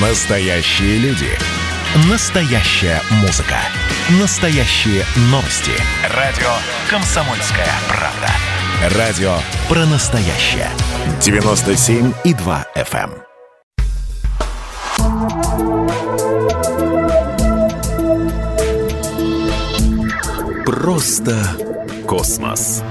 Настоящие люди. Настоящая музыка. Настоящие новости. Радио «Комсомольская правда». Радио про настоящее. 97,2 FM. Просто космос.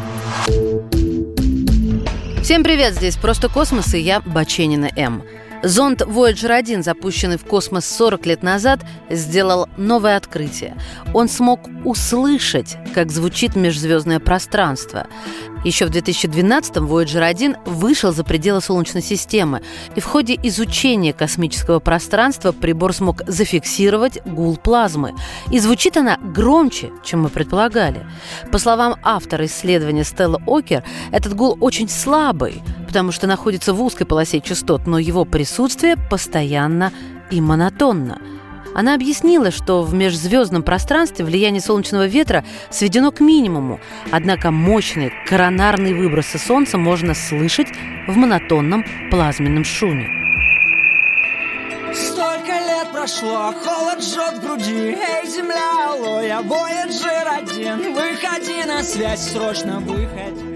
Всем привет, здесь «Просто космос» и я, Баченина М. Зонд Voyager 1, запущенный в космос 40 лет назад, сделал новое открытие. Он смог услышать, как звучит межзвездное пространство. Еще в 2012-м Voyager 1 вышел за пределы Солнечной системы, и в ходе изучения космического пространства прибор смог зафиксировать гул плазмы. И звучит она громче, чем мы предполагали. По словам автора исследования Стелла Окер, этот гул очень слабый, потому что находится в узкой полосе частот, но его присутствие постоянно и монотонно. Она объяснила, что в межзвездном пространстве влияние солнечного ветра сведено к минимуму, однако мощные коронарные выбросы Солнца можно слышать в монотонном плазменном шуме. Столько лет прошло, холод жжет груди Эй, земля, алло, я Voyager один Выходи на связь, срочно выходи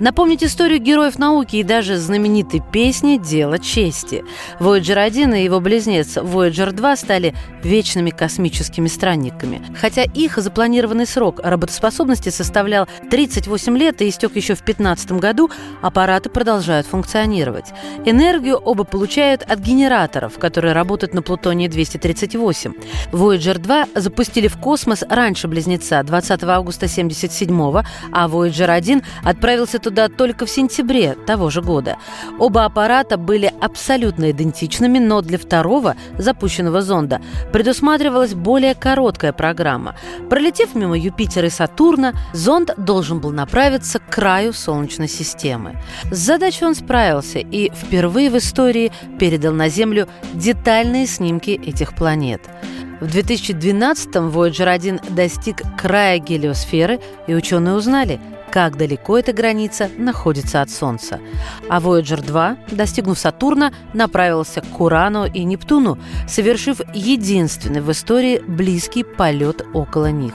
Напомнить историю героев науки и даже знаменитой песни «Дело чести». Voyager 1 и его близнец Voyager 2 стали вечными космическими странниками. Хотя их запланированный срок работоспособности составлял 38 лет и истек еще в 2015 году, аппараты продолжают функционировать. Энергию оба получают от генераторов, которые работают на Плутонии-238. Voyager 2 запустили в космос раньше близнеца 20 августа 1977 а Voyager 1 отправился туда туда только в сентябре того же года. Оба аппарата были абсолютно идентичными, но для второго запущенного зонда предусматривалась более короткая программа. Пролетев мимо Юпитера и Сатурна, зонд должен был направиться к краю Солнечной системы. С задачей он справился и впервые в истории передал на Землю детальные снимки этих планет. В 2012-м Voyager 1 достиг края гелиосферы, и ученые узнали – как далеко эта граница находится от Солнца. А Voyager 2, достигнув Сатурна, направился к Урану и Нептуну, совершив единственный в истории близкий полет около них.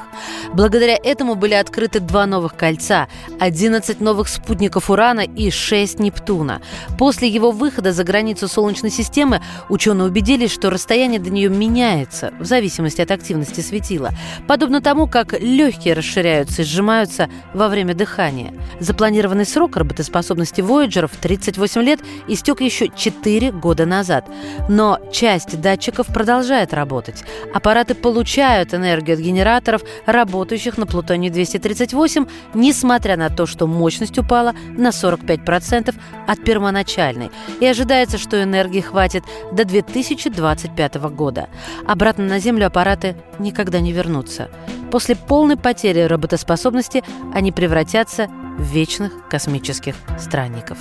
Благодаря этому были открыты два новых кольца, 11 новых спутников Урана и 6 Нептуна. После его выхода за границу Солнечной системы ученые убедились, что расстояние до нее меняется в зависимости от активности светила, подобно тому, как легкие расширяются и сжимаются во время дыхания дыхания. Запланированный срок работоспособности Voyager в 38 лет истек еще 4 года назад. Но часть датчиков продолжает работать. Аппараты получают энергию от генераторов, работающих на Плутоне-238, несмотря на то, что мощность упала на 45% от первоначальной. И ожидается, что энергии хватит до 2025 года. Обратно на Землю аппараты никогда не вернутся. После полной потери работоспособности они превратятся в вечных космических странников.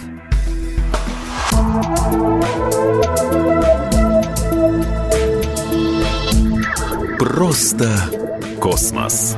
Просто космос.